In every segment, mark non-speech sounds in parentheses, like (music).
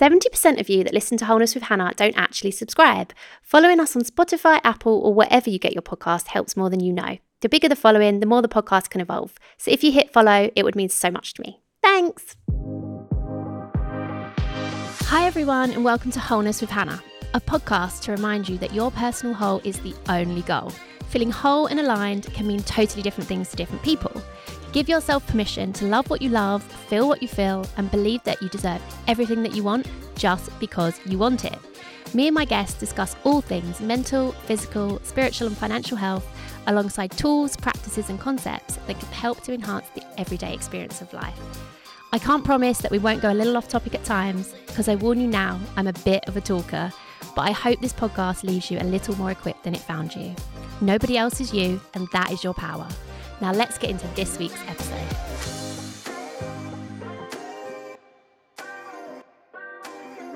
70% of you that listen to Wholeness with Hannah don't actually subscribe. Following us on Spotify, Apple, or wherever you get your podcast helps more than you know. The bigger the following, the more the podcast can evolve. So if you hit follow, it would mean so much to me. Thanks. Hi, everyone, and welcome to Wholeness with Hannah, a podcast to remind you that your personal whole is the only goal. Feeling whole and aligned can mean totally different things to different people. Give yourself permission to love what you love, feel what you feel, and believe that you deserve everything that you want just because you want it. Me and my guests discuss all things mental, physical, spiritual, and financial health, alongside tools, practices, and concepts that can help to enhance the everyday experience of life. I can't promise that we won't go a little off topic at times, because I warn you now, I'm a bit of a talker, but I hope this podcast leaves you a little more equipped than it found you. Nobody else is you, and that is your power. Now, let's get into this week's episode.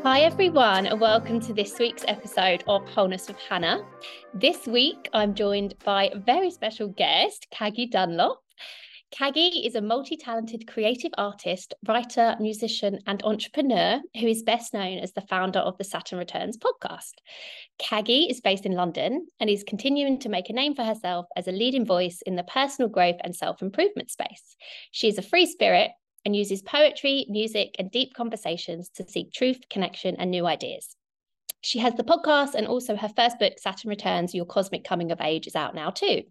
Hi, everyone, and welcome to this week's episode of Wholeness with Hannah. This week, I'm joined by a very special guest, Caggie Dunlop. Caggie is a multi talented creative artist, writer, musician, and entrepreneur who is best known as the founder of the Saturn Returns podcast. Caggie is based in London and is continuing to make a name for herself as a leading voice in the personal growth and self improvement space. She is a free spirit and uses poetry, music, and deep conversations to seek truth, connection, and new ideas. She has the podcast and also her first book, Saturn Returns Your Cosmic Coming of Age, is out now too.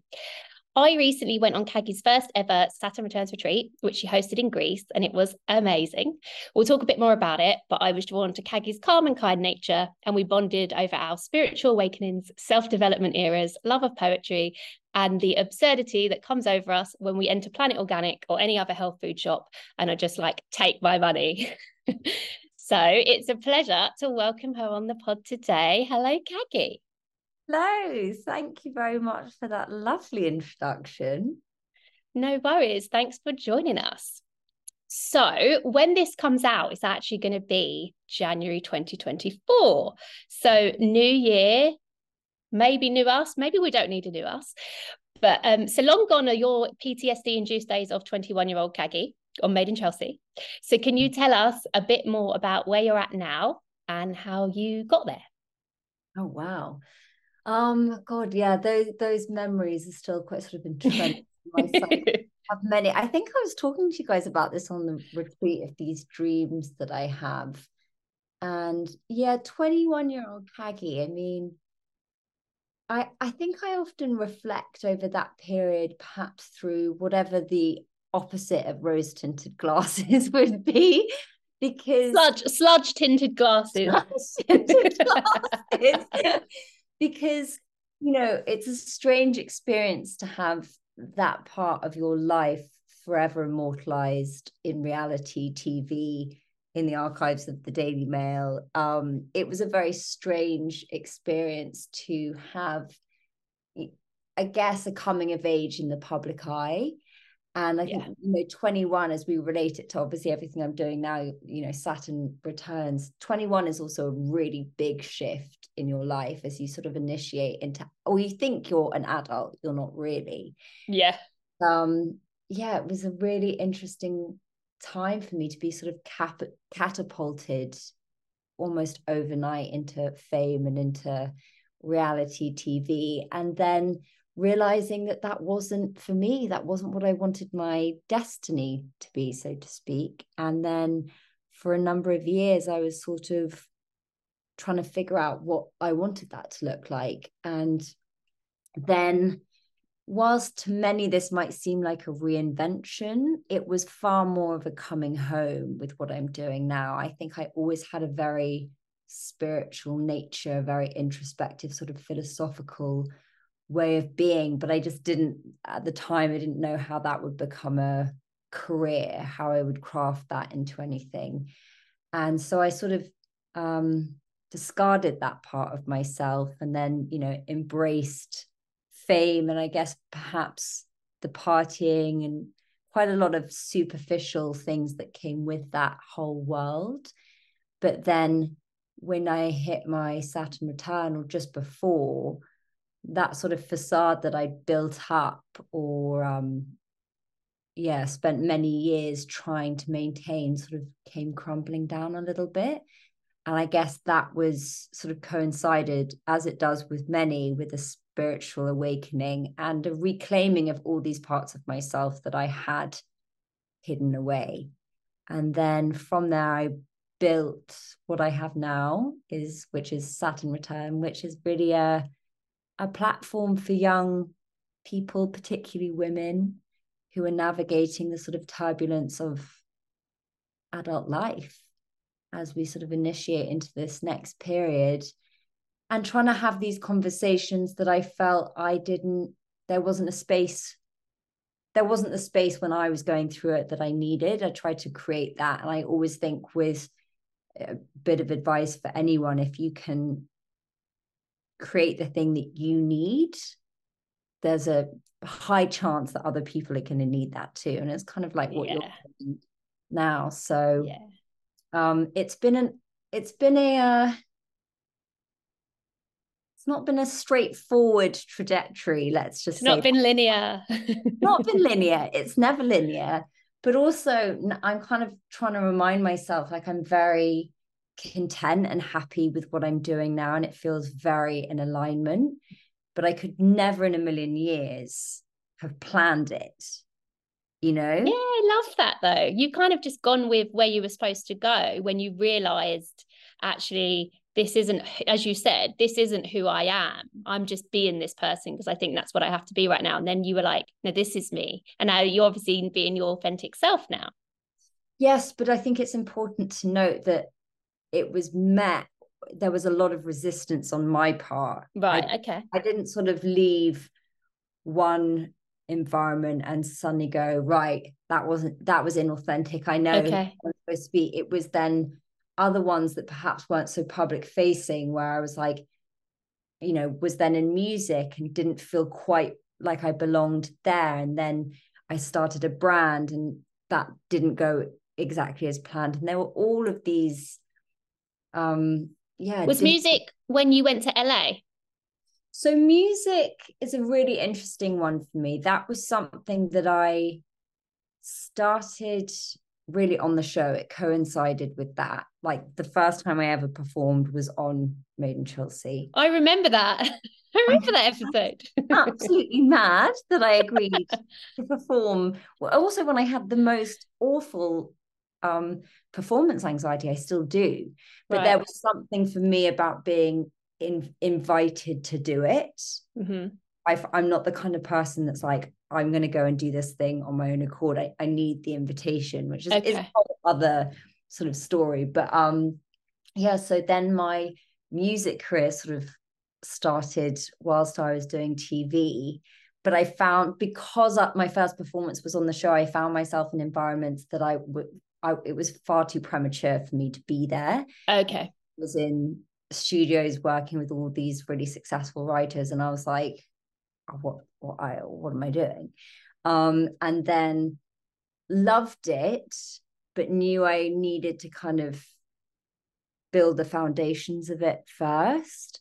I recently went on Caggie's first ever Saturn Returns retreat, which she hosted in Greece, and it was amazing. We'll talk a bit more about it, but I was drawn to Caggie's calm and kind nature, and we bonded over our spiritual awakenings, self development eras, love of poetry, and the absurdity that comes over us when we enter Planet Organic or any other health food shop and are just like, take my money. (laughs) so it's a pleasure to welcome her on the pod today. Hello, Caggie. Hello, thank you very much for that lovely introduction. No worries. Thanks for joining us. So, when this comes out, it's actually going to be January 2024. So, new year, maybe new us, maybe we don't need a new us. But um, so long gone are your PTSD induced days of 21 year old Caggie on Made in Chelsea. So, can you tell us a bit more about where you're at now and how you got there? Oh, wow. Um, God, yeah, those those memories are still quite sort of entrenched in (laughs) have many. I think I was talking to you guys about this on the retreat of these dreams that I have. And yeah, 21 year old Caggie, I mean, I I think I often reflect over that period, perhaps through whatever the opposite of rose tinted glasses (laughs) would be because sludge sludge tinted glasses, sludge -tinted (laughs) glasses because you know it's a strange experience to have that part of your life forever immortalized in reality tv in the archives of the daily mail. Um, it was a very strange experience to have i guess a coming of age in the public eye and I think, yeah. you know, 21, as we relate it to obviously everything I'm doing now, you know, Saturn returns. 21 is also a really big shift in your life as you sort of initiate into, or you think you're an adult, you're not really. Yeah. Um, yeah, it was a really interesting time for me to be sort of cap- catapulted almost overnight into fame and into reality TV. And then realizing that that wasn't for me that wasn't what i wanted my destiny to be so to speak. And then for a number of years i was sort of trying to figure out what i wanted that to look like. And then whilst to many this might seem like a reinvention it was far more of a coming home with what i'm doing now. I think i always had a very spiritual nature very introspective sort of philosophical way of being but i just didn't at the time i didn't know how that would become a career how i would craft that into anything. And so i sort of um, discarded that part of myself and then you know embraced fame and i guess perhaps the partying and quite a lot of superficial things that came with that whole world. But then when i hit my saturn return or just before that sort of facade that I built up or um yeah spent many years trying to maintain sort of came crumbling down a little bit and I guess that was sort of coincided, as it does with many, with a spiritual awakening and a reclaiming of all these parts of myself that I had hidden away. And then from there, I built what I have now, is which is Saturn Return, which is really a a platform for young people, particularly women, who are navigating the sort of turbulence of adult life as we sort of initiate into this next period and trying to have these conversations that I felt I didn't, there wasn't a space. There wasn't the space when I was going through it that I needed. I tried to create that. And I always think, with a bit of advice for anyone, if you can create the thing that you need, there's a high chance that other people are going to need that too. And it's kind of like what yeah. you're now. So yeah um, it's been an it's been a uh, it's not been a straightforward trajectory. Let's just it's not been linear. not been (laughs) linear. It's never linear. But also, I'm kind of trying to remind myself like I'm very content and happy with what I'm doing now, and it feels very in alignment. But I could never in a million years have planned it you know? Yeah i love that though. You kind of just gone with where you were supposed to go when you realized actually this isn't as you said this isn't who i am. I'm just being this person because i think that's what i have to be right now. And then you were like no this is me. And now you're obviously being your authentic self now. Yes but i think it's important to note that it was met there was a lot of resistance on my part. Right I, okay. I didn't sort of leave one environment and suddenly go right that wasn't that was inauthentic. I know okay. supposed to be it was then other ones that perhaps weren't so public facing where i was like you know was then in music and didn't feel quite like i belonged there. And then i started a brand and that didn't go exactly as planned. And there were all of these um yeah was music when you went to la so, music is a really interesting one for me. That was something that I started really on the show. It coincided with that. Like the first time I ever performed was on Made in Chelsea. I remember that. (laughs) I remember that (laughs) episode. absolutely mad that I agreed (laughs) to perform. Also, when I had the most awful um, performance anxiety, I still do. But right. there was something for me about being in, invited to do it. Mm-hmm. I, am not the kind of person that's like, I'm going to go and do this thing on my own accord. I, I need the invitation, which is, okay. is a whole other sort of story. But um, yeah, so then my music career sort of started whilst I was doing TV. But I found because my first performance was on the show, I found myself in environments that I would, I, it was far too premature for me to be there. Okay. I was in studios working with all these really successful writers and i was like oh, what what i what am i doing um and then loved it but knew i needed to kind of build the foundations of it first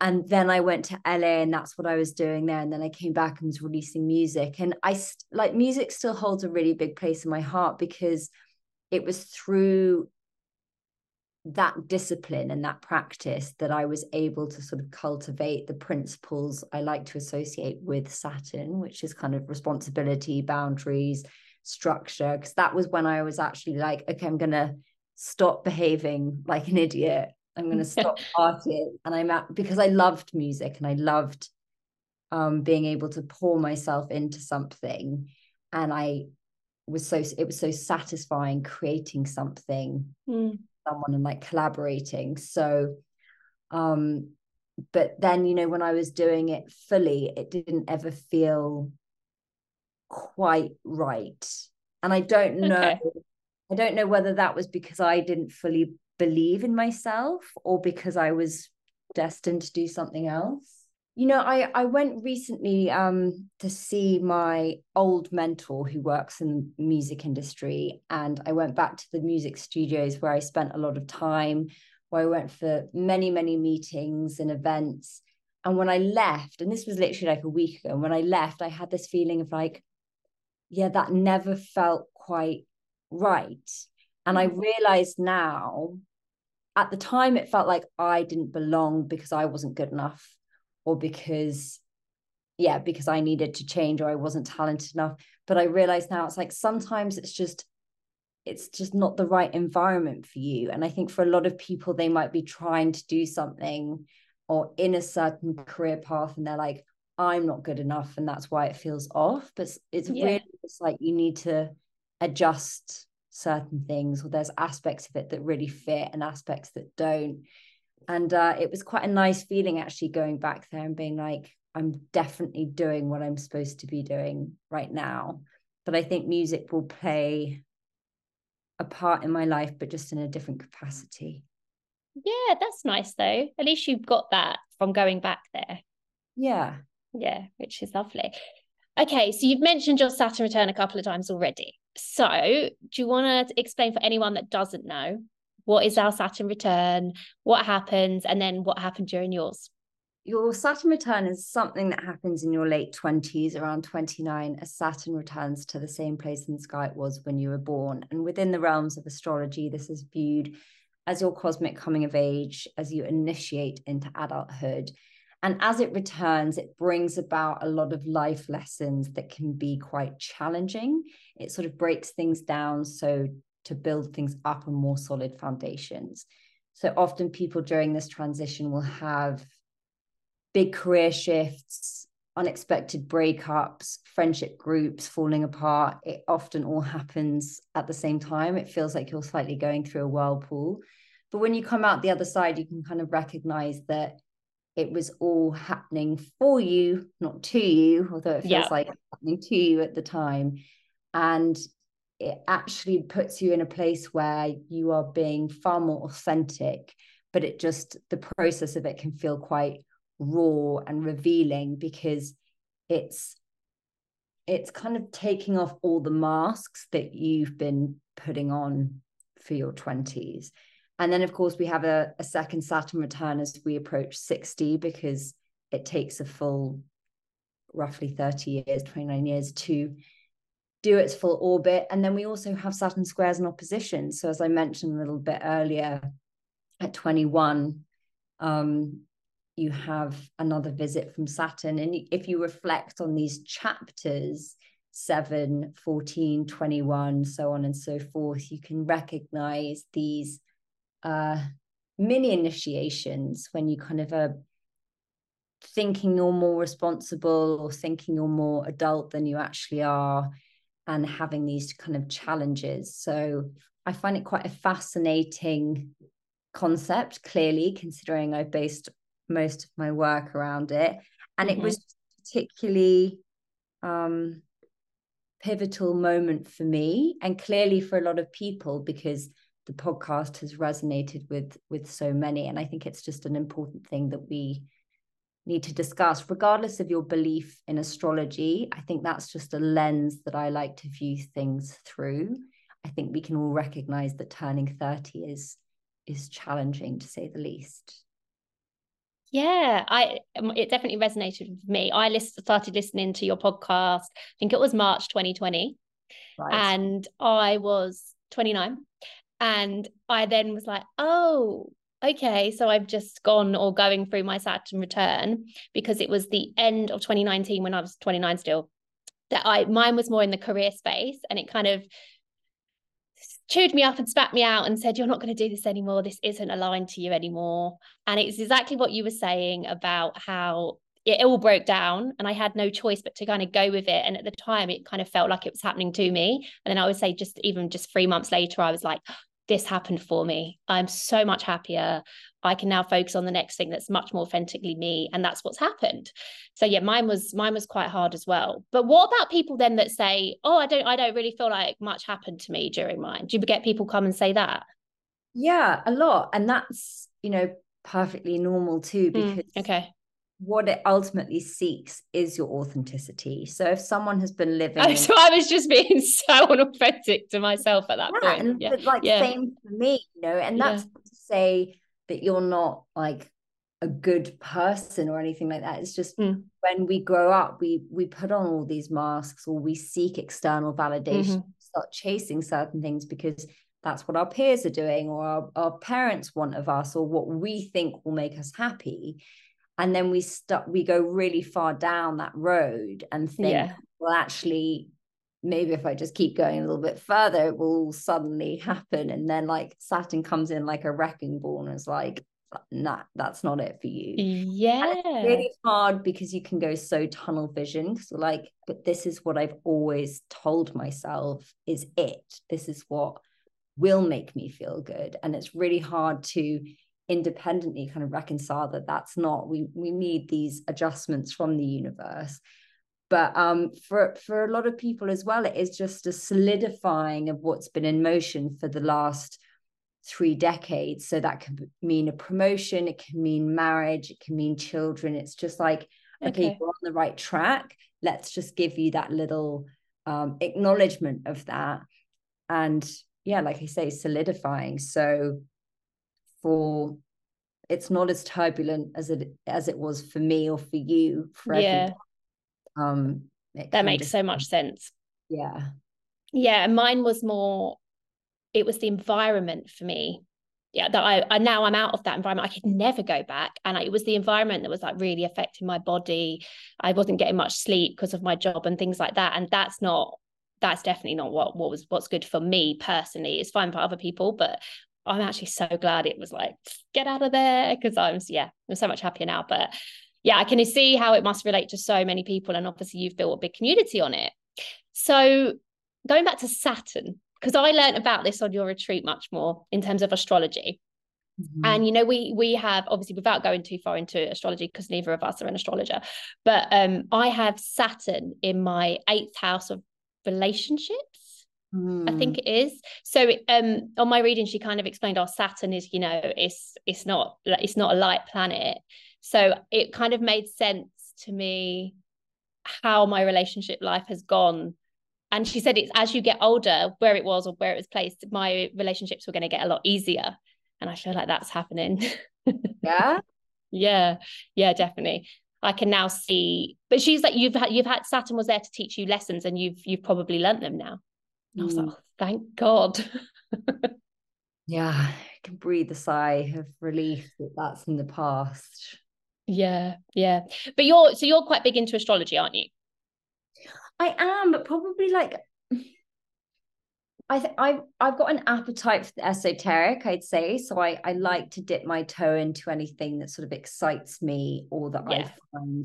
and then i went to la and that's what i was doing there and then i came back and was releasing music and i like music still holds a really big place in my heart because it was through that discipline and that practice that I was able to sort of cultivate the principles I like to associate with Saturn, which is kind of responsibility, boundaries, structure. Because that was when I was actually like, okay, I'm going to stop behaving like an idiot. I'm going (laughs) to stop partying. And I'm at, because I loved music and I loved um, being able to pour myself into something. And I was so, it was so satisfying creating something. Mm someone and like collaborating so um but then you know when i was doing it fully it didn't ever feel quite right and i don't know okay. i don't know whether that was because i didn't fully believe in myself or because i was destined to do something else you know i i went recently um to see my old mentor who works in the music industry and i went back to the music studios where i spent a lot of time where i went for many many meetings and events. And when i left and this was literally like a week ago and when i left i had this feeling of like yeah that never felt quite right. And i mm. realized now at the time it felt like I didn't belong because I wasn't good enough or because yeah, because I needed to change or I wasn't talented enough. But I realize now it's like sometimes it's just it's just not the right environment for you. And I think for a lot of people, they might be trying to do something or in a certain career path and they're like, I'm not good enough. And that's why it feels off. But it's yeah. really just like you need to adjust certain things or there's aspects of it that really fit and aspects that don't. And uh, it was quite a nice feeling actually going back there and being like, I'm definitely doing what I'm supposed to be doing right now. But I think music will play a part in my life, but just in a different capacity. Yeah, that's nice though. At least you've got that from going back there. Yeah. Yeah, which is lovely. Okay, so you've mentioned your Saturn return a couple of times already. So, do you want to explain for anyone that doesn't know what is our Saturn return, what happens, and then what happened during yours? your Saturn return is something that happens in your late 20s, around 29, as Saturn returns to the same place in the sky it was when you were born. And within the realms of astrology, this is viewed as your cosmic coming of age as you initiate into adulthood. And as it returns, it brings about a lot of life lessons that can be quite challenging. It sort of breaks things down so to build things up on more solid foundations. So often people during this transition will have big career shifts, unexpected breakups, friendship groups falling apart. It often all happens at the same time. It feels like you're slightly going through a whirlpool. But when you come out the other side, you can kind of recognize that it was all happening for you, not to you, although it feels yeah. like happening to you at the time. And it actually puts you in a place where you are being far more authentic, but it just, the process of it can feel quite raw and revealing because it's it's kind of taking off all the masks that you've been putting on for your 20s and then of course we have a, a second saturn return as we approach 60 because it takes a full roughly 30 years 29 years to do its full orbit and then we also have saturn squares and oppositions so as i mentioned a little bit earlier at 21 um, you have another visit from Saturn. And if you reflect on these chapters, 7, 14, 21, so on and so forth, you can recognize these uh, mini initiations when you kind of are thinking you're more responsible or thinking you're more adult than you actually are and having these kind of challenges. So I find it quite a fascinating concept, clearly, considering I've based most of my work around it. And mm-hmm. it was particularly um, pivotal moment for me and clearly for a lot of people because the podcast has resonated with with so many and i think it's just an important thing that we need to discuss regardless of your belief in astrology i think that's just a lens that i like to view things through i think we can all recognize that turning 30 is is challenging to say the least yeah, I um, it definitely resonated with me. I list, started listening to your podcast. I think it was March 2020, right. and I was 29, and I then was like, oh, okay, so I've just gone or going through my Saturn return because it was the end of 2019 when I was 29 still. That I mine was more in the career space, and it kind of chewed me up and spat me out and said, You're not going to do this anymore. This isn't aligned to you anymore. And it's exactly what you were saying about how it all broke down and I had no choice but to kind of go with it. And at the time, it kind of felt like it was happening to me. And then I would say, just even just three months later, I was like, this happened for me. I'm so much happier. I can now focus on the next thing that's much more authentically me. And that's what's happened. So yeah, mine was mine was quite hard as well. But what about people then that say, oh, I don't I don't really feel like much happened to me during mine? Do you get people come and say that? Yeah, a lot. And that's, you know, perfectly normal too, hmm, because mm, okay what it ultimately seeks is your authenticity. So if someone has been (laughs) living, oh, so I was just being (laughs) so unauthentic to myself at that yeah, point. And yeah, like yeah. same for me, you know, and that's yeah. to say that you're not like a good person or anything like that. It's just mm. when we grow up, we we put on all these masks or we seek external validation, mm-hmm. start chasing certain things because that's what our peers are doing or our, our parents want of us or what we think will make us happy and then we start we go really far down that road and think yeah. well actually maybe if i just keep going a little bit further it will suddenly happen. And then like saturn comes in like a wrecking ball and is like nah that's not it for you. Yeah it's really hard because you can go so tunnel vision. So like but this is what i've always told myself is it. This is what will make me feel good. And it's really hard to independently kind of reconcile that that's not we we need these adjustments from the universe. But um for for a lot of people as well it is just a solidifying of what's been in motion for the last three decades. So that can mean a promotion it can mean marriage it can mean children. It's just like okay, okay. we're on the right track. Let's just give you that little um acknowledgement of that. And yeah like i say solidifying. So for it's not as turbulent as it as it was for me or for you for yeah. Um that makes so much sense. Yeah. Yeah and mine was more it was the environment for me. Yeah that I, I now i'm out of that environment. I could never go back and I, it was the environment that was like really affecting my body. I wasn't getting much sleep because of my job and things like that and that's not that's definitely not what what was what's good for me personally. It's fine for other people but I'm actually so glad it was like, get out of there. Cause I'm, yeah, I'm so much happier now. But yeah, I can see how it must relate to so many people. And obviously, you've built a big community on it. So going back to Saturn, because I learned about this on your retreat much more in terms of astrology. Mm-hmm. And you know, we we have obviously without going too far into astrology, because neither of us are an astrologer, but um, I have Saturn in my eighth house of relationships Mm. I think mm. it is. So um on my reading she kind of explained our oh, Saturn is you know it's it's not it's not a light planet. So it kind of made sense to me how my relationship life has gone. And she said it's as you get older, where it was or where it was placed, my relationships were going to get a lot easier. And I feel like that's happening. (laughs) Yeah. yeah. Yeah, definitely. I can now see, but she's like, you've had, you've had Saturn was there to teach you lessons and you've, you've probably learnt them now. And I was like, mm. oh, thank God. (laughs) yeah, I can breathe a sigh of relief that that's in the past. Yeah, yeah. But you're so you're quite big into astrology, aren't you? I am, but probably like I th- I've I've got an appetite for the esoteric, I'd say. So I I like to dip my toe into anything that sort of excites me or that yeah. I find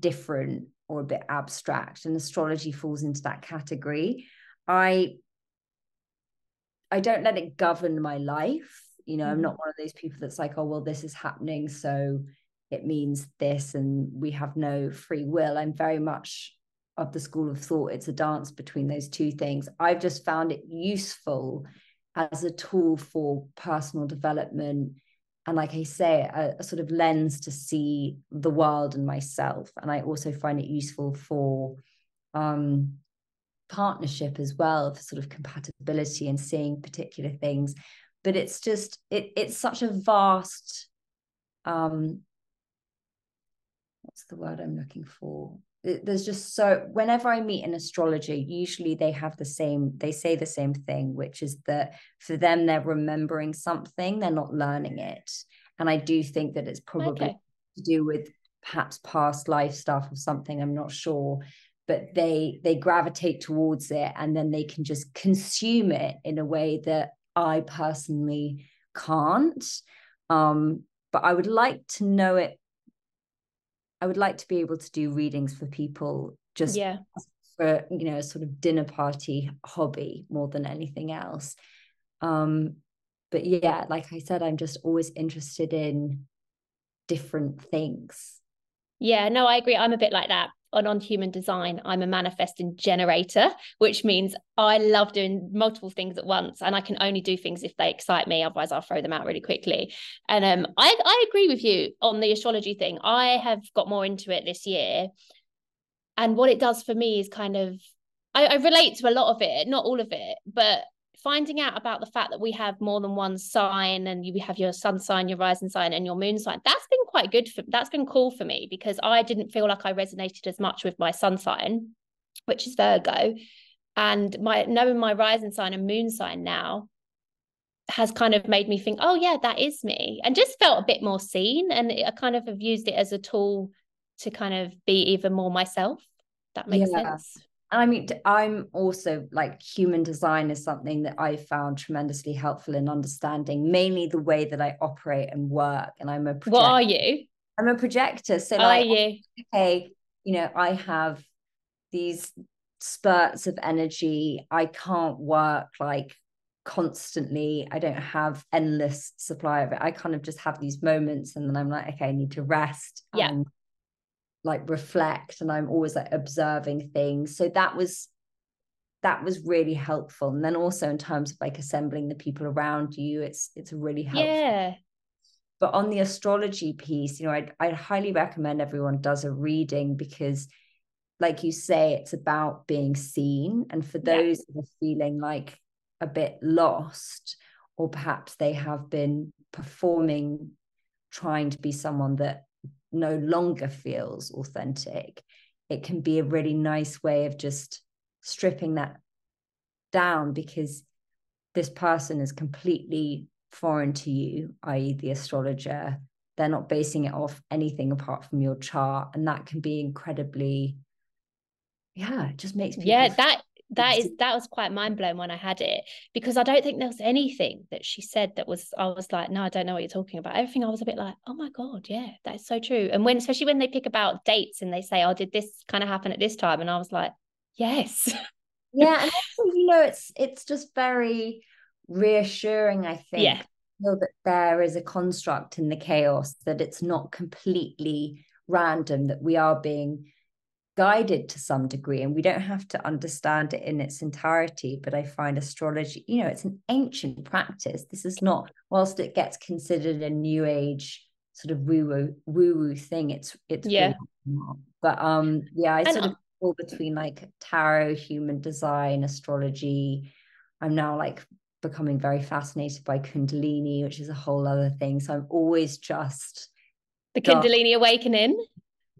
different or a bit abstract. And astrology falls into that category. I I don't let it govern my life. You know, mm-hmm. I'm not one of those people that's like, oh, well, this is happening. So it means this, and we have no free will. I'm very much of the school of thought. It's a dance between those two things. I've just found it useful as a tool for personal development. And like I say, a, a sort of lens to see the world and myself. And I also find it useful for um, partnership as well for sort of compatibility and seeing particular things. But it's just it it's such a vast um what's the word i'm looking for? There's just so whenever i meet an astrologer usually they have the same they say the same thing which is that for them they're remembering something they're not learning it. And i do think that it's probably okay. to do with perhaps past life stuff or something i'm not sure but they they gravitate towards it and then they can just consume it in a way that I personally can't. Um, but I would like to know it. I would like to be able to do readings for people just yeah. for you know a sort of dinner party hobby more than anything else. Um, but yeah, like I said, I'm just always interested in different things. Yeah, no, I agree. I'm a bit like that on on human design i'm a manifesting generator which means i love doing multiple things at once and i can only do things if they excite me otherwise i'll throw them out really quickly. And um i i agree with you on the astrology thing. I have got more into it this year. And what it does for me is kind of I, I relate to a lot of it not all of it but finding out about the fact that we have more than one sign and you have your sun sign, your rising sign, and your moon sign, that's been quite good for that's been cool for me because I didn't feel like I resonated as much with my sun sign, which is Virgo. And my knowing my rising sign and moon sign now, has kind of made me think, oh yeah, that is me, and just felt a bit more seen. And I kind of have used it as a tool to kind of be even more myself. That makes yeah. sense. I mean, I'm also like human design is something that I found tremendously helpful in understanding, mainly the way that I operate and work. And I'm a projector. what are you? I'm a projector. So, like, you? okay, you know, I have these spurts of energy. I can't work like constantly i don't have endless supply of it i kind of just have these moments and then i'm like okay i need to rest yeah and like reflect and i'm always like observing things. So that was that was really helpful. And then also in terms of like assembling the people around you it's it's really helpful. Yeah. But on the astrology piece you know I'd, I'd highly recommend everyone does a reading because like you say it's about being seen. And for those yeah. who are feeling like a bit lost, or perhaps they have been performing, trying to be someone that no longer feels authentic, it can be a really nice way of just stripping that down because this person is completely foreign to you, i.e., the astrologer. They're not basing it off anything apart from your chart. And that can be incredibly, yeah, it just makes people. Yeah, that that is that was quite mind blowing when I had it because I don't think there was anything that she said that was I was like no I don't know what you're talking about. Everything I was a bit like oh my god yeah that's so true. And when especially when they pick about dates and they say oh did this kind of happen at this time? And I was like yes. (laughs) Yeah and also you know it's it's just very reassuring I think yeah. that there is a construct in the chaos that it's not completely random that we are being guided to some degree and we don't have to understand it in its entirety but i find astrology you know it's an ancient practice. This is not whilst it gets considered a new age sort of woo woo woo woo thing it's it's yeah. really but um yeah i and sort of fall between like tarot human design astrology. I'm now like becoming very fascinated by kundalini which is a whole other thing. So i'm always just the kundalini awakening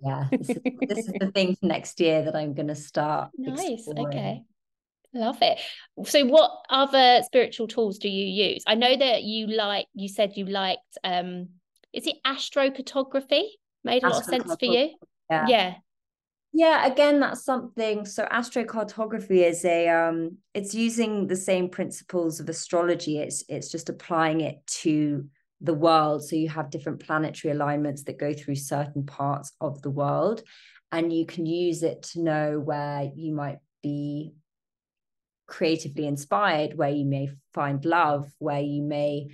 yeah this is, this is (laughs) the thing for next year that i'm going to start nice exploring. okay. Love it. So what other spiritual tools do you use? I know that you like you said you liked um is it astrocartography made a lot of sense for you? Yeah. Yeah. Yeah again that's something so astrocartography is a um it's using the same principles of astrology it's it's just applying it to the world. So you have different planetary alignments that go through certain parts of the world, and you can use it to know where you might be creatively inspired, where you may find love, where you may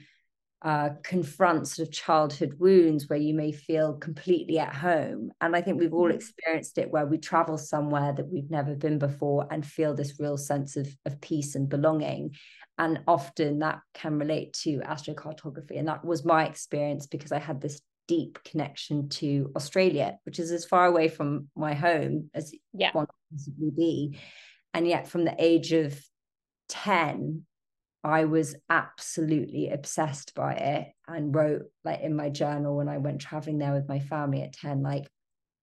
uh, confront sort of childhood wounds where you may feel completely at home. And I think we've all mm-hmm. experienced it where we travel somewhere that we've never been before and feel this real sense of, of peace and belonging and often that can relate to astrocartography and that was my experience because i had this deep connection to australia which is as far away from my home as yeah. one possibly be and yet from the age of 10 i was absolutely obsessed by it and wrote like in my journal when i went traveling there with my family at 10 like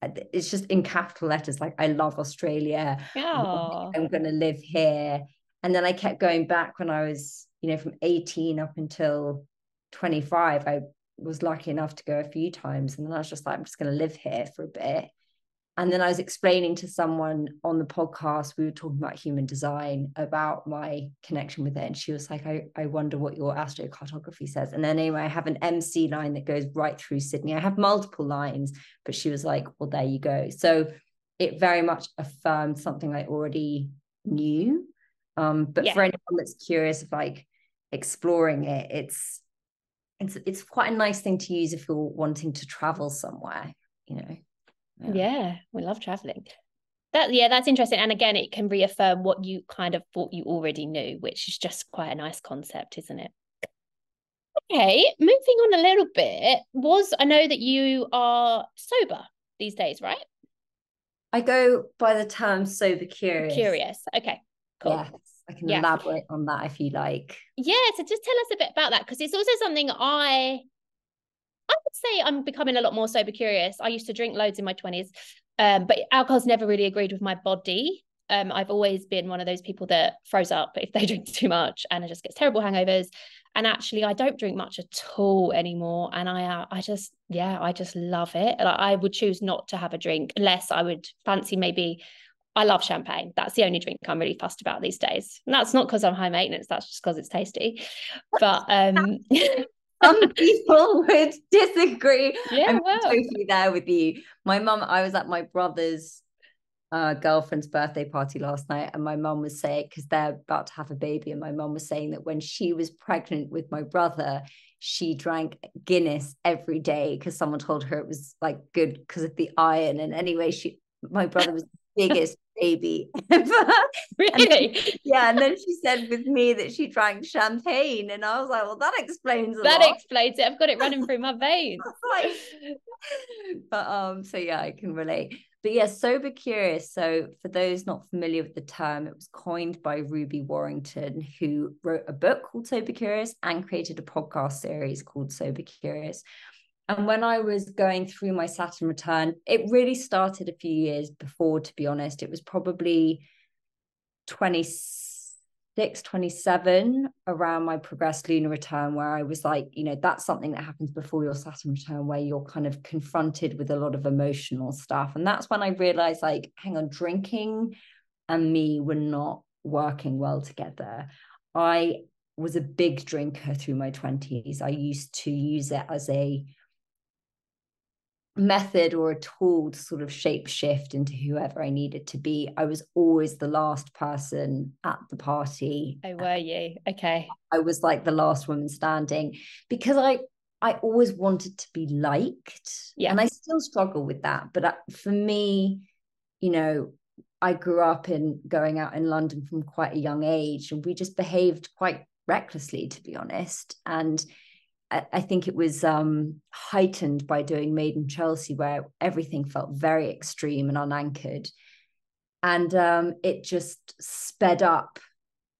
uh, it's just in capital letters like i love australia oh. i'm going to live here and then I kept going back when I was, you know, from 18 up until 25. I was lucky enough to go a few times. And then I was just like, I'm just going to live here for a bit. And then I was explaining to someone on the podcast, we were talking about human design, about my connection with it. And she was like, I, I wonder what your astrocartography says. And then anyway, I have an MC line that goes right through Sydney. I have multiple lines, but she was like, well, there you go. So it very much affirmed something I already knew um, but yeah. for anyone that's curious of like exploring it, it's it's it's quite a nice thing to use if you're wanting to travel somewhere, you know. Yeah, yeah we love traveling. That yeah, that's interesting. And again, it can reaffirm what you kind of thought you already knew, which is just quite a nice concept, isn't it? Okay, moving on a little bit, was I know that you are sober these days, right? I go by the term sober curious. Curious. Okay. Cool. Yes, I can yeah. elaborate on that if you like. Yeah, so just tell us a bit about that because it's also something I I would say I'm becoming a lot more sober curious. I used to drink loads in my 20s, um, but alcohol's never really agreed with my body. Um, I've always been one of those people that froze up if they (laughs) drink too much and it just gets terrible hangovers. and actually I don't drink much at all anymore and I uh, I just yeah I just love it like I would choose not to have a drink unless I would fancy maybe I love champagne. That's the only drink I'm really fussed about these days. And that's not because I'm high maintenance that's just because it's tasty. But (laughs) um (laughs) some people would disagree. Yeah I'm well. totally there with you. My mum I was at my brother's uh, girlfriend's birthday party last night, and my mum was saying because they're about to have a baby, and my mum was saying that when she was pregnant with my brother, she drank Guinness every day because someone told her it was like good because of the iron. And anyway, she my brother was the (laughs) biggest baby (laughs) ever. Really? And, yeah. And then she said with me that she drank champagne. And I was like, well, that explains that lot. explains it. I've got it running through my veins. (laughs) like, but um, so yeah, I can relate. But yeah, sober curious. So for those not familiar with the term, it was coined by Ruby Warrington, who wrote a book called Sober Curious and created a podcast series called Sober Curious. And when I was going through my Saturn return, it really started a few years before, to be honest. It was probably 20 26, 27 around my progressed lunar return, where I was like, you know, that's something that happens before your Saturn return, where you're kind of confronted with a lot of emotional stuff. And that's when I realized, like, hang on, drinking and me were not working well together. I was a big drinker through my 20s. I used to use it as a method or a tool to sort of shape shift into whoever I needed to be. I was always the last person at the party. Oh, were you? Okay. I was like the last woman standing because I I always wanted to be liked. Yeah. And I still struggle with that. But uh, for me, you know, I grew up in going out in London from quite a young age and we just behaved quite recklessly, to be honest. And I think it was um, heightened by doing Made in Chelsea, where everything felt very extreme and unanchored. And um, it just sped up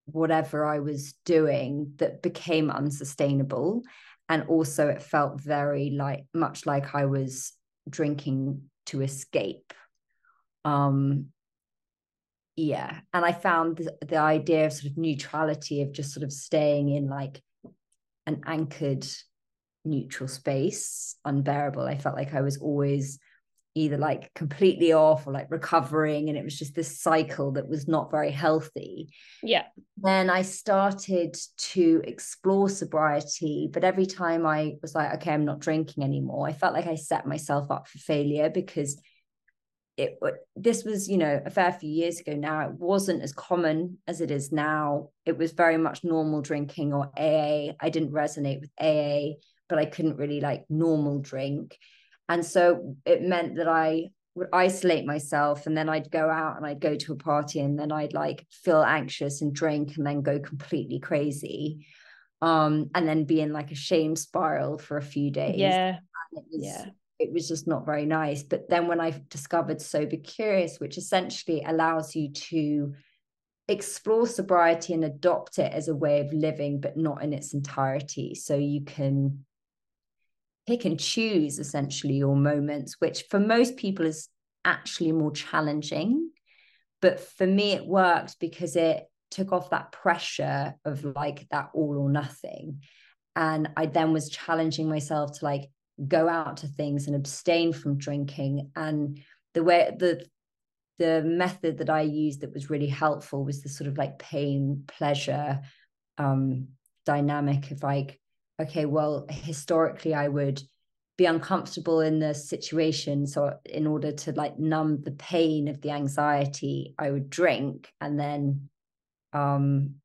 whatever I was doing that became unsustainable. And also, it felt very like much like I was drinking to escape. Um, yeah. And I found the, the idea of sort of neutrality, of just sort of staying in like an anchored neutral space unbearable. I felt like i was always either like completely off or like recovering and it was just this cycle that was not very healthy. Yeah. Then i started to explore sobriety but every time i was like okay i'm not drinking anymore i felt like i set myself up for failure because it this was you know a fair few years ago now it wasn't as common as it is now. It was very much normal drinking or aa i didn't resonate with aa but i couldn't really like normal drink. And so it meant that i would isolate myself and then i'd go out and i'd go to a party and then i'd like feel anxious and drink and then go completely crazy um and then be in like a shame spiral for a few days. Yeah. Was, yeah it was just not very nice. But then when I discovered Sober Curious, which essentially allows you to explore sobriety and adopt it as a way of living, but not in its entirety. So you can pick and choose essentially your moments, which for most people is actually more challenging. But for me, it worked because it took off that pressure of like that all or nothing. And I then was challenging myself to like go out to things and abstain from drinking. And the way the the method that i used that was really helpful was the sort of like pain pleasure um dynamic of like okay well historically i would be uncomfortable in the situation. So in order to like numb the pain of the anxiety i would drink and then um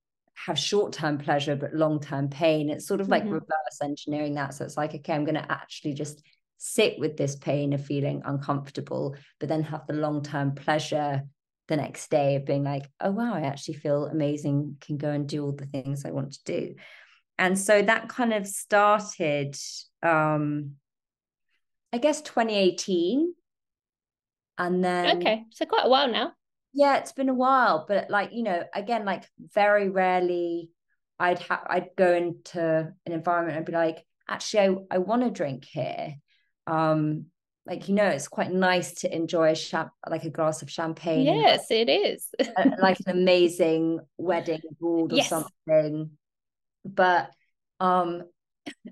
have short-term pleasure but long-term pain. It's sort of like mm-hmm. reverse engineering that. So it's like okay i'm going to actually just sit with this pain of feeling uncomfortable but then have the long-term pleasure the next day of being like oh wow i actually feel amazing can go and do all the things i want to do. And so that kind of started um i guess 2018 and then okay so quite a while now yeah it's been a while but like you know again like very rarely i'd have i'd go into an environment and be like actually i, I want to drink here. Um like you know it's quite nice to enjoy a champ like a glass of champagne yes it is. like an amazing wedding abroad or yes. something. But Um,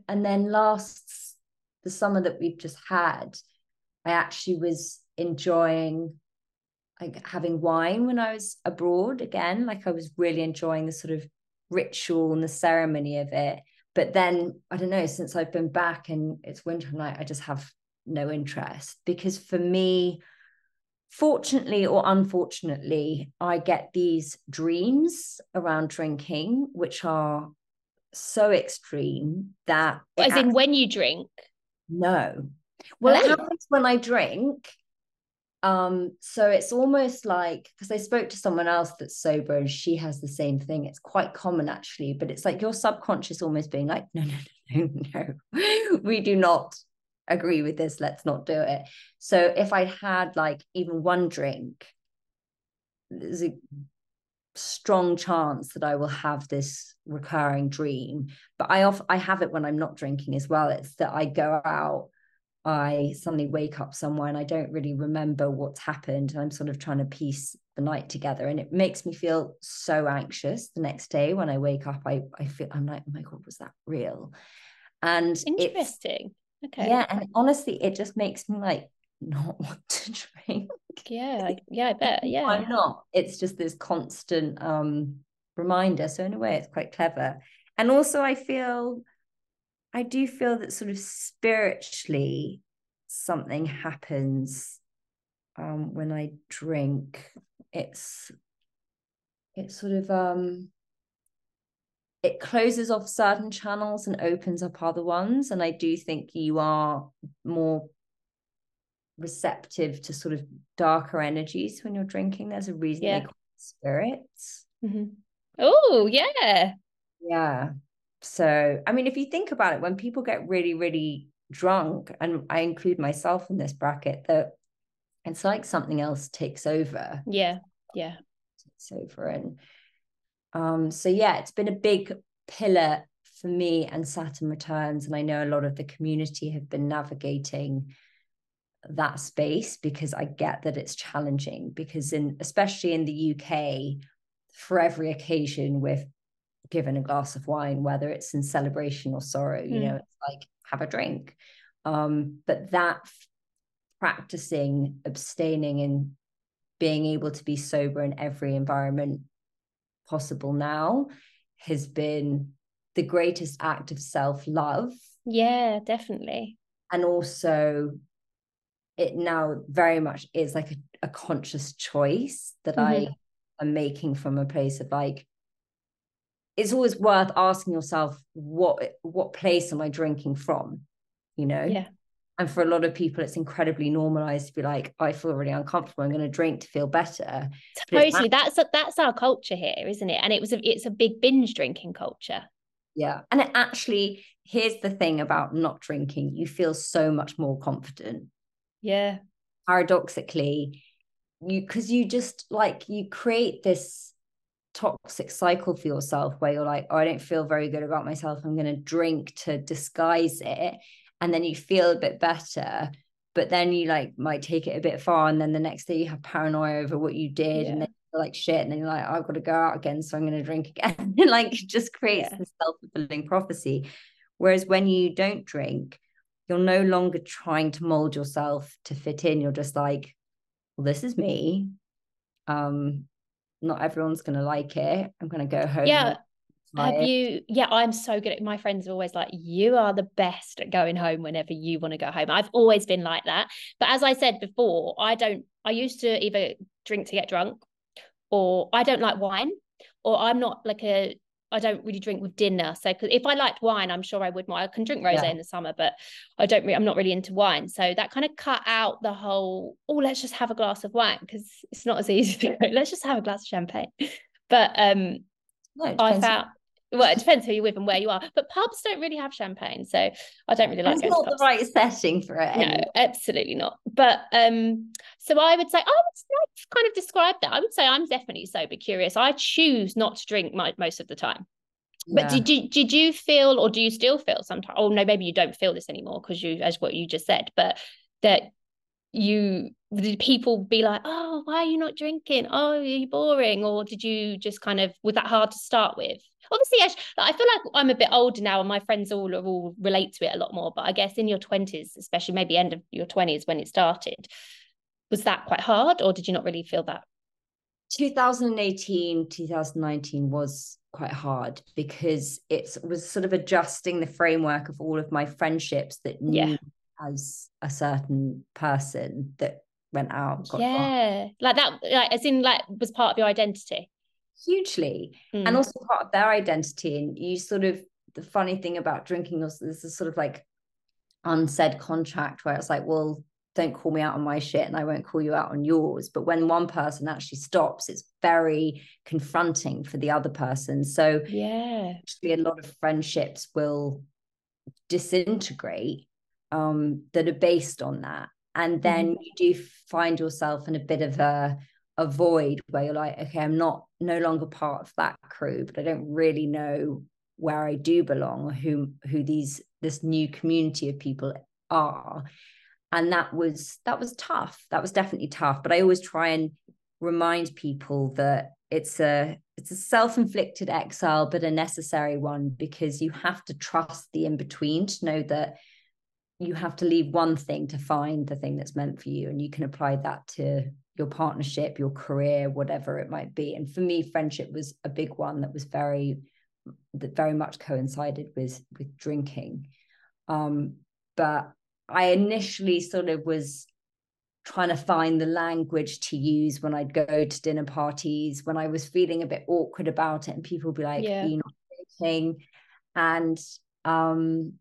and then last the summer that we've just had, I actually was enjoying like having wine when I was abroad again. Like I was really enjoying the sort of ritual and the ceremony of it. But then I don't know, since I've been back and it's winter night, I just have no interest because for me, fortunately or unfortunately, I get these dreams around drinking, which are so extreme that as in when you drink no well oh. it happens when i drink um so it's almost like because i spoke to someone else that's sober and she has the same thing it's quite common actually but it's like your subconscious almost being like no no no no no we do not agree with this let's not do it so if i had like even one drink there's a strong chance that I will have this recurring dream. But I off I have it when I'm not drinking as well. It's that I go out, I suddenly wake up somewhere and I don't really remember what's happened. And I'm sort of trying to piece the night together. And it makes me feel so anxious the next day when I wake up. I I feel I'm like, oh my God, was that real? And interesting. Okay. Yeah. And honestly, it just makes me like not (laughs) want to drink. Yeah, (laughs) yeah, I bet. Yeah. I'm not. It's just this constant um reminder. So in a way it's quite clever. And also I feel I do feel that sort of spiritually something happens um when I drink. It's it's sort of um it closes off certain channels and opens up other ones and i do think you are more receptive to sort of darker energies when you're drinking. There's a reason yeah. they call it spirits. Mm-hmm. Oh, yeah. Yeah. So, I mean, if you think about it, when people get really, really drunk, and I include myself in this bracket, that it's like something else takes over. Yeah. Yeah. Takes over. And um, so yeah, it's been a big pillar for me and Saturn returns. And I know a lot of the community have been navigating that space because I get that it's challenging because in especially in the UK for every occasion we're given a glass of wine whether it's in celebration or sorrow you hmm. know it's like have a drink um but that practicing abstaining and being able to be sober in every environment possible now has been the greatest act of self love yeah definitely and also it now very much is like a, a conscious choice that mm-hmm. I am making from a place of like it's always worth asking yourself what what place am I drinking from you know? Yeah. And for a lot of people it's incredibly normalized to be like I feel really uncomfortable. I'm going to drink to feel better. Totally. that's that's our culture here isn't it? And it was a, it's a big binge drinking culture. Yeah. And it actually here's the thing about not drinking. You feel so much more confident. Yeah. Paradoxically, you because you just like you create this toxic cycle for yourself where you're like, oh, I don't feel very good about myself. I'm going to drink to disguise it. And then you feel a bit better. But then you like might take it a bit far. And then the next day you have paranoia over what you did. Yeah. And then you're like, shit. And then you're like, oh, I've got to go out again. So I'm going to drink again. (laughs) and like just creates yeah. this self fulfilling prophecy. Whereas when you don't drink, you're no longer trying to mold yourself to fit in you're just like well this is me um not everyone's gonna like it. I'm gonna go home yeah have it. you yeah i'm so good at my friends are always like you are the best at going home whenever you want to go home. I've always been like that. But as i said before i don't i used to either drink to get drunk or i don't like wine or i'm not like a I don't really drink with dinner. So if I liked wine, I'm sure I would more. I can drink rosé yeah. in the summer, but I don't. Re- I'm not really into wine. So that kind of cut out the whole. Oh, let's just have a glass of wine because it's not as easy to (laughs) go. Let's just have a glass of champagne. But um, no, I found well, it depends who you're with and where you are. But pubs don't really have champagne, so I don't really like. It's not the right setting for it. No, absolutely not. But um, so I would say I would kind of describe that. I would say I'm definitely sober curious. I choose not to drink my, most of the time. Yeah. But did you did you feel, or do you still feel sometimes? Oh no, maybe you don't feel this anymore because you, as what you just said, but that you did people be like, oh, why are you not drinking? Oh, are you boring? Or did you just kind of was that hard to start with? Obviously, I feel like I'm a bit older now, and my friends all are all relate to it a lot more. But I guess in your twenties, especially maybe end of your twenties when it started, was that quite hard, or did you not really feel that? 2018, 2019 was quite hard because it was sort of adjusting the framework of all of my friendships that knew yeah. as a certain person that went out. yeah, like that, like as in like was part of your identity. Hugely, mm. and also part of their identity. And you sort of the funny thing about drinking also this is sort of like unsaid contract where it's like, well, don't call me out on my shit and I won't call you out on yours. But when one person actually stops, it's very confronting for the other person. So yeah, actually a lot of friendships will disintegrate um, that are based on that. And then mm-hmm. you do find yourself in a bit of a a void where you're like, okay, I'm not no longer part of that crew, but I don't really know where I do belong or who who these this new community of people are. And that was that was tough. That was definitely tough. But i always try and remind people that it's a it's a self-inflicted exile but a necessary one because you have to trust the in between to know that you have to leave one thing to find the thing that's meant for you and you can apply that to your partnership your career whatever it might be. And for me friendship was a big one that was very that very much coincided with with drinking. Um but I initially sort of was trying to find the language to use when I'd go to dinner parties, when I was feeling a bit awkward about it, and people would be like, yeah. "You're not drinking," and um,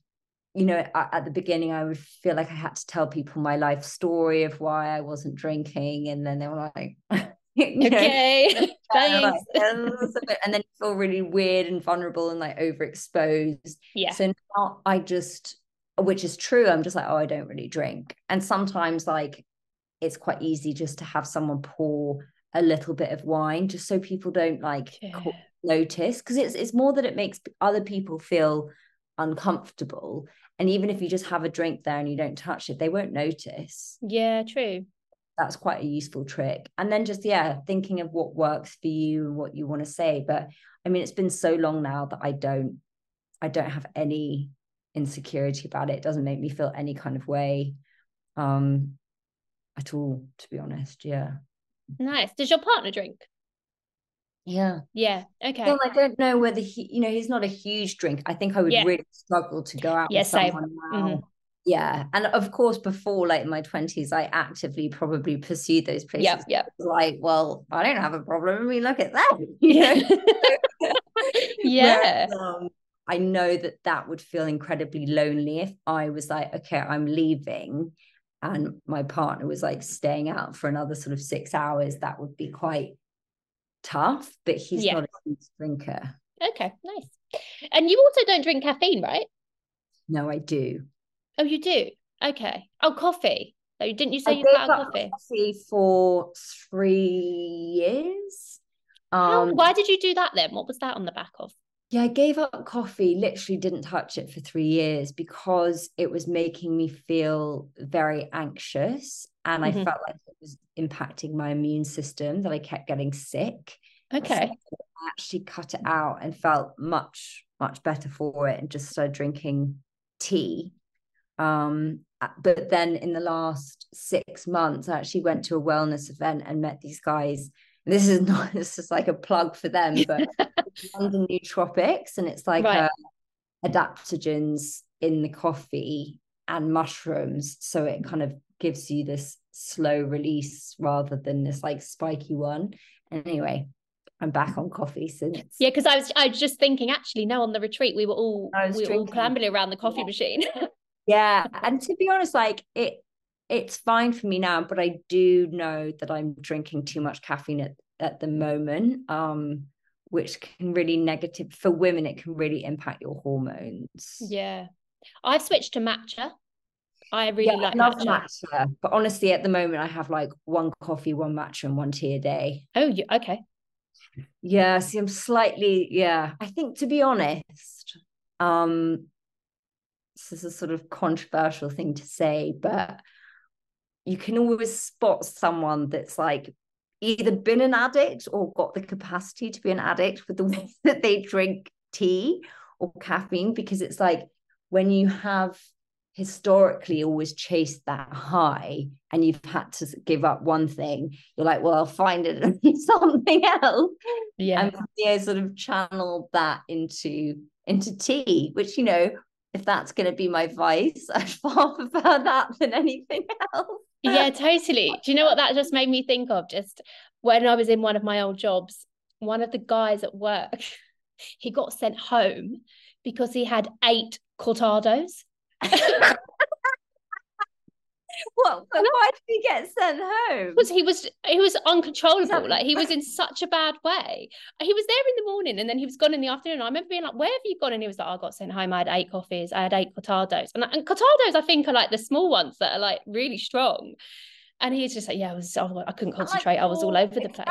you know, at the beginning, I would feel like I had to tell people my life story of why I wasn't drinking, and then they were like. (laughs) okay, (laughs) (laughs) thanks. and then you feel really weird and vulnerable and like overexposed. Yeah. So now I just which is true. I'm just like, oh, I don't really drink. And sometimes, like, it's quite easy just to have someone pour a little bit of wine just so people don't like yeah. notice because it's it's more that it makes other people feel uncomfortable and even if you just have a drink there and you don't touch it they won't notice yeah true that's quite a useful trick and then just yeah thinking of what works for you and what you want to say but i mean it's been so long now that i don't i don't have any insecurity about it. It doesn't make me feel any kind of way um at all, to be honest. Yeah. Nice. Does your partner drink? Yeah. Yeah. Okay. Well, I don't know whether he, you know, he's not a huge drink. I think I would yeah. really struggle to go out yeah, with someone now. Mm-hmm. Yeah. And of course, before like in my 20s, I actively probably pursued those places. Yeah. Yeah. Like, well, I don't have a problem. I mean, look at that. (laughs) You know? (laughs) (laughs) yeah. um, I know that that would feel incredibly lonely if I was like, okay, I'm leaving and my partner was like staying out for another sort of six hours. That would be quite tough, but he's yeah. not a huge drinker. Okay, nice. And you also don't drink caffeine, right? No, I do. Oh, you do? Okay. Oh, coffee. Oh, didn't you say I you cut coffee? coffee for three years. Um, why did you do that then? What was that on the back of? yeah, I gave up coffee, literally didn't touch it for three years because it was making me feel very anxious. And mm-hmm. I felt like it was impacting my immune system, that I kept getting sick. Okay. So I actually cut it out and felt much, much better for it and just started drinking tea. Um, but then in the last six months, I actually went to a wellness event and met these guys this is (laughs) not this is like a plug for them but (laughs) London nootropics and it's like right. uh, adaptogens in the coffee and mushrooms so it kind of gives you this slow release rather than this like spiky one anyway I'm back on coffee since. Yeah, because I was I was just thinking actually no on the retreat we were all we were all clambering around the coffee yeah. machine. (laughs) yeah, and to be honest, like it it's fine for me now, but I do know that I'm drinking too much caffeine at, at the moment, um, which can really negative for women, it can really impact your hormones. Yeah. I've switched to matcha. I really yeah, like love matcha. matcha. But honestly, at the moment, I have like one coffee, one matcha, and one tea a day. Oh, yeah, okay. Yeah, see, I'm slightly, yeah. I think to be honest, um, this is a sort of controversial thing to say, but you can always spot someone that's like either been an addict or got the capacity to be an addict with the (laughs) way that they drink tea or caffeine because it's like when you have historically always chased that high and you've had to give up one thing you're like well i'll find it in (laughs) something else. Yeah. And yeah sort of channeled that into into tea which you know if that's going to be my vice (laughs) i'd far prefer that than anything else. Yeah totally. Do you know what that just made me think of? Just when i was in one of my old jobs one of the guys at work (laughs) he got sent home because he had eight cortados what? But why did he get sent home? Because he was he was uncontrollable. Like he was in (laughs) such a bad way. He was there in the morning and then he was gone in the afternoon. I remember being like, "Where have you gone?" And he was like, "I got sent home. I had eight coffees. I had eight cortados." And, and cortados, I think, are like the small ones that are like really strong. And he's just like, "Yeah, I was. I couldn't concentrate. I was all over the place."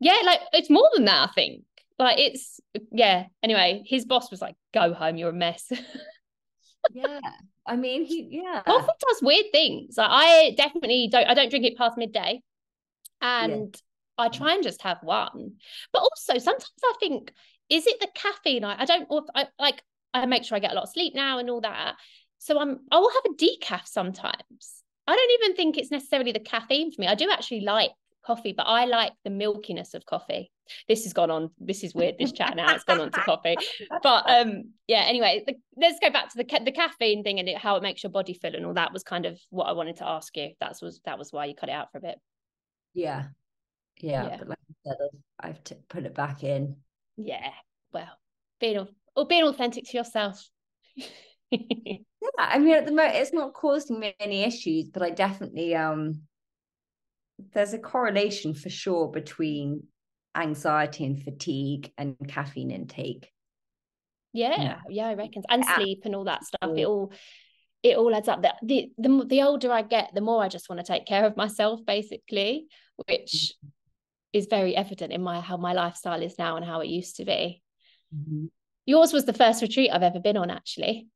Yeah, like it's more than that. I think. Like it's yeah. Anyway, his boss was like, "Go home. You're a mess." (laughs) yeah. I mean he yeah. Coffee does weird things. Like, i definitely don't i don't drink it past midday. And yeah. i try and just have one. But also sometimes i think is it the caffeine? I, I don't I, like i make sure i get a lot of sleep now and all that. So i'm i will have a decaf sometimes. I don't even think it's necessarily the caffeine for me. I do actually like coffee, but I like the milkiness of coffee. This has gone on. This is weird. This chat now it's gone on to (laughs) coffee, but um, yeah. Anyway, the, let's go back to the ca- the caffeine thing and it, how it makes your body feel and all that was kind of what I wanted to ask you. That was that was why you cut it out for a bit. Yeah, yeah. yeah. But like I said, I've t- put it back in. Yeah. Well, being or being authentic to yourself. (laughs) yeah, I mean, at the moment, it's not causing me any issues, but I definitely um there's a correlation for sure between anxiety and fatigue and caffeine intake. Yeah, yeah, yeah I reckon. And yeah. sleep and all that stuff. It all it all adds up. The, the the the older I get, the more I just want to take care of myself, basically, which mm-hmm. is very evident in my how my lifestyle is now and how it used to be. Mm-hmm. Yours was the first retreat I've ever been on, actually.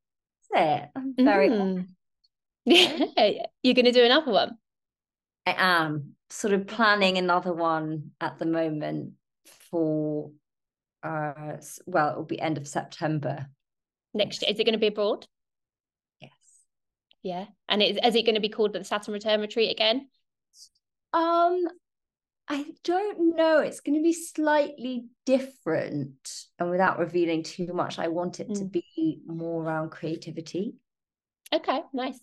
Is it? I'm very mm. (laughs) Yeah, you're going to do another one. I am sort of planning another one at the moment for uh well it will be end of September. Next year. Is it going to be abroad? Yes. Yeah. And is, is it going to be called the Saturn Return Retreat again? Um I don't know. It's going to be slightly different. And without revealing too much, I want it mm. to be more around creativity. Okay, nice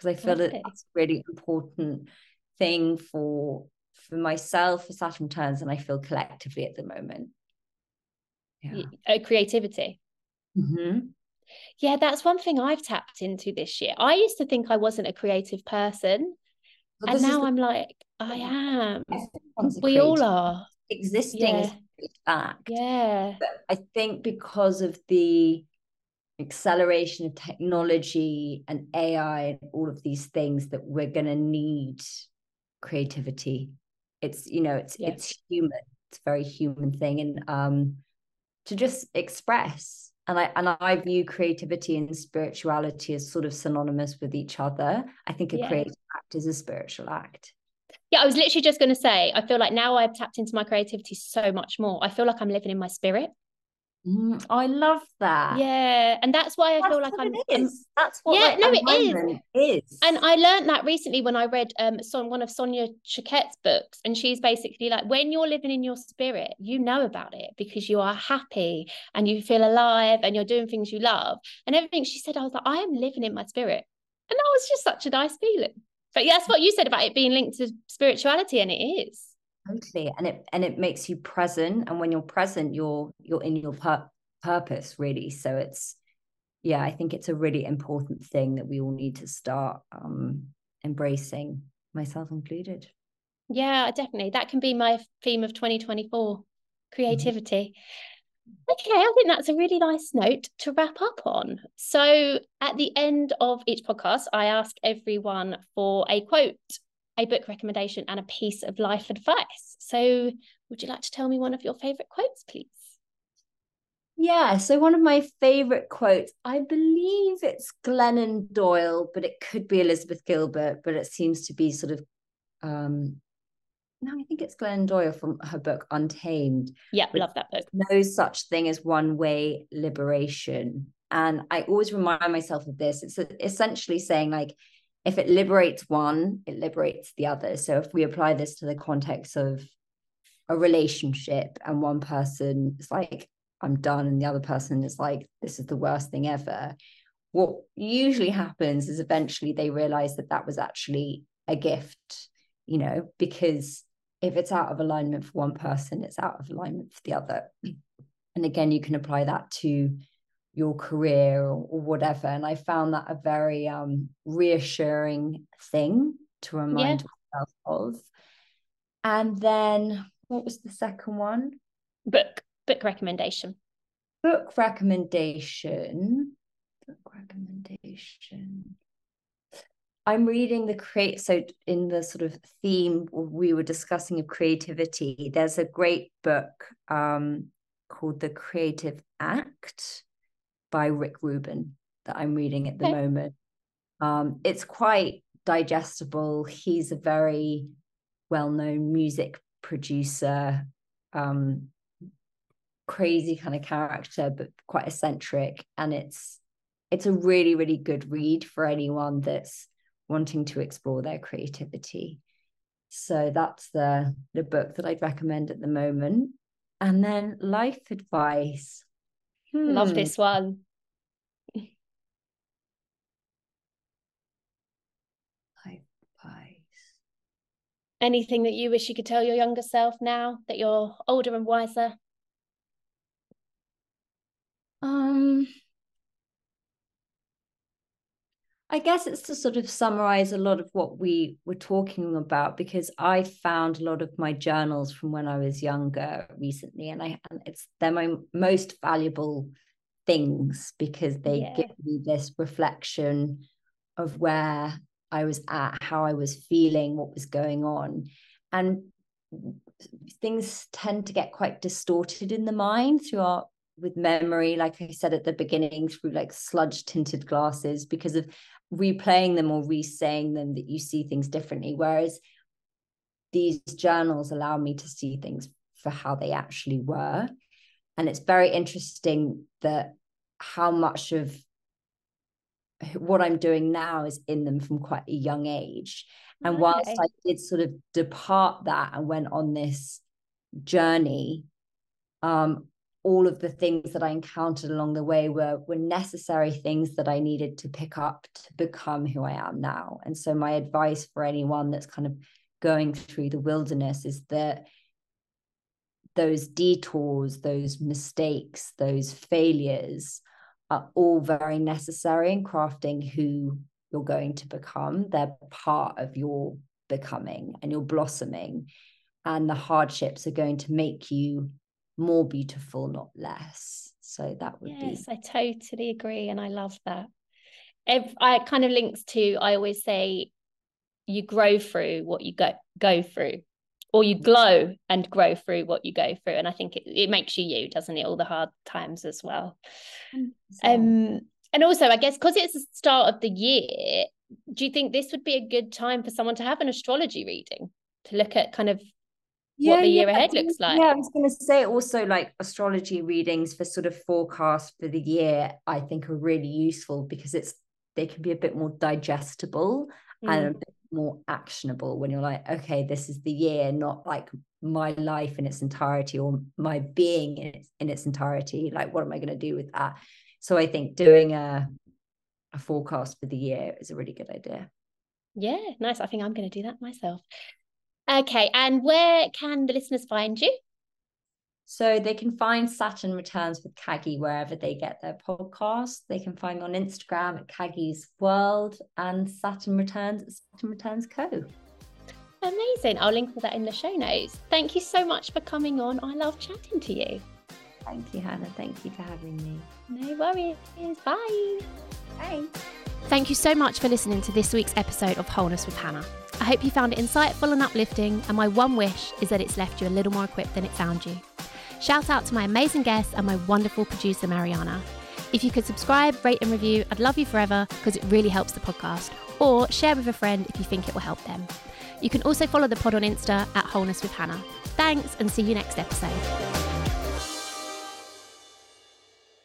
because I feel that it's really important thing for for myself for Saturn returns and I feel collectively at the moment. Yeah. Uh, creativity. Mm-hmm. Yeah, that's one thing I've tapped into this year. I used to think I wasn't a creative person. and now the- I'm like, (laughs) I am. We all are. Existing yeah. is fact. Yeah. But I think because of the acceleration of technology and AI and all of these things that we're going to need creativity. It's you know it's it's human. It's a very human thing, and um, to just express. And I and I view creativity and spirituality as sort of synonymous with each other. I think a yeah. creative act is a spiritual act. Yeah, I was literally just going to say, I feel like now I've tapped into my creativity so much more. I feel like I'm living in my spirit. Mm, I love that. Yeah, and that's why I that's feel like I'm, I'm. That's what. Yeah, no, it is. is. And I learned that recently when I read um some one of Sonia Choquette's books, and she's basically like, when you're living in your spirit, you know about it because you are happy and you feel alive and you're doing things you love and everything. She said, I was like, I am living in my spirit, and that was just such a nice feeling. But yeah, that's what you said about it being linked to spirituality, and it is totally and it and it makes you present and when you're present you're you're in your pur- purpose really. So it's yeah i think it's a really important thing that we all need to start um embracing myself included. Yeah definitely. That can be my theme of 2024 mm-hmm. creativity. Mm-hmm. okay i think that's a really nice note to wrap up on. So at the end of each podcast i ask everyone for a quote a book recommendation and a piece of life advice. So, would you like to tell me one of your favorite quotes, please? Yeah, so one of my favorite quotes, I believe it's Glennon Doyle, but it could be Elizabeth Gilbert, but it seems to be sort of um, no, I think it's Glennon Doyle from her book Untamed. Yeah, love that book. No such thing as one way liberation. And I always remind myself of this. It's essentially saying, like, if it liberates one, it liberates the other. So if we apply this to the context of a relationship and one person is like, I'm done, and the other person is like, this is the worst thing ever. What usually happens is eventually they realize that that was actually a gift, you know, because if it's out of alignment for one person, it's out of alignment for the other. And again, you can apply that to your career or, or whatever. And I found that a very um, reassuring thing to remind yeah. myself of. And then what was the second one? Book, book recommendation. Book recommendation. Book recommendation. I'm reading the create so in the sort of theme we were discussing of creativity. There's a great book um, called The Creative Act by Rick Rubin that I'm reading at the okay. moment. Um, it's quite digestible. He's a very well-known music producer, um, crazy kind of character, but quite eccentric. And it's it's a really, really good read for anyone that's wanting to explore their creativity. So that's the the book that I'd recommend at the moment. And then life advice. Hmm. Love this one. Advice. Anything that you wish you could tell your younger self now that you're older and wiser? Um I guess it's to sort of summarize a lot of what we were talking about because I found a lot of my journals from when I was younger recently, and I and it's they're my most valuable things because they yeah. give me this reflection of where I was at, how I was feeling, what was going on, and things tend to get quite distorted in the mind through our with memory like i said at the beginning through like sludge tinted glasses because of replaying them or re-saying them that you see things differently whereas these journals allow me to see things for how they actually were and it's very interesting that how much of what i'm doing now is in them from quite a young age and okay. whilst i did sort of depart that and went on this journey um all of the things that I encountered along the way were were necessary things that I needed to pick up to become who I am now. And so my advice for anyone that's kind of going through the wilderness is that those detours, those mistakes, those failures are all very necessary in crafting who you're going to become. They're part of your becoming and your blossoming. And the hardships are going to make you more beautiful, not less. So that would yes, be. Yes, I totally agree. And I love that. If I kind of links to, I always say, you grow through what you go go through or you glow and grow through what you go through and i think it, it makes you you doesn't it all the hard times as well um and also i guess because it's the start of the year do you think this would be a good time for someone to have an astrology reading to look at kind of yeah, what the year yeah, ahead looks like. Yeah, I was going to say also like astrology readings for sort of forecast for the year, I think are really useful because it's they can be a bit more digestible mm. and a bit more actionable when you're like, okay, this is the year, not like my life in its entirety or my being in its, in its entirety. Like, what am I going to do with that? So I think doing a a forecast for the year is a really good idea. Yeah, nice. I think I'm going to do that myself. Okay, and where can the listeners find you? So they can find Saturn Returns with Caggie wherever they get their podcast. They can find me on Instagram at Caggie's World and Saturn Returns at Saturn Returns Co. Amazing. I'll link for that in the show notes. Thank you so much for coming on. I love chatting to you. Thank you, Hannah. Thank you for having me. No worries. Bye. Bye. Thank you so much for listening to this week's episode of Wholeness with Hannah. I hope you found it insightful and uplifting, and my one wish is that it's left you a little more equipped than it found you. Shout out to my amazing guests and my wonderful producer, Mariana. If you could subscribe, rate, and review, I'd love you forever because it really helps the podcast. Or share with a friend if you think it will help them. You can also follow the pod on Insta at Wholeness with Hannah. Thanks and see you next episode.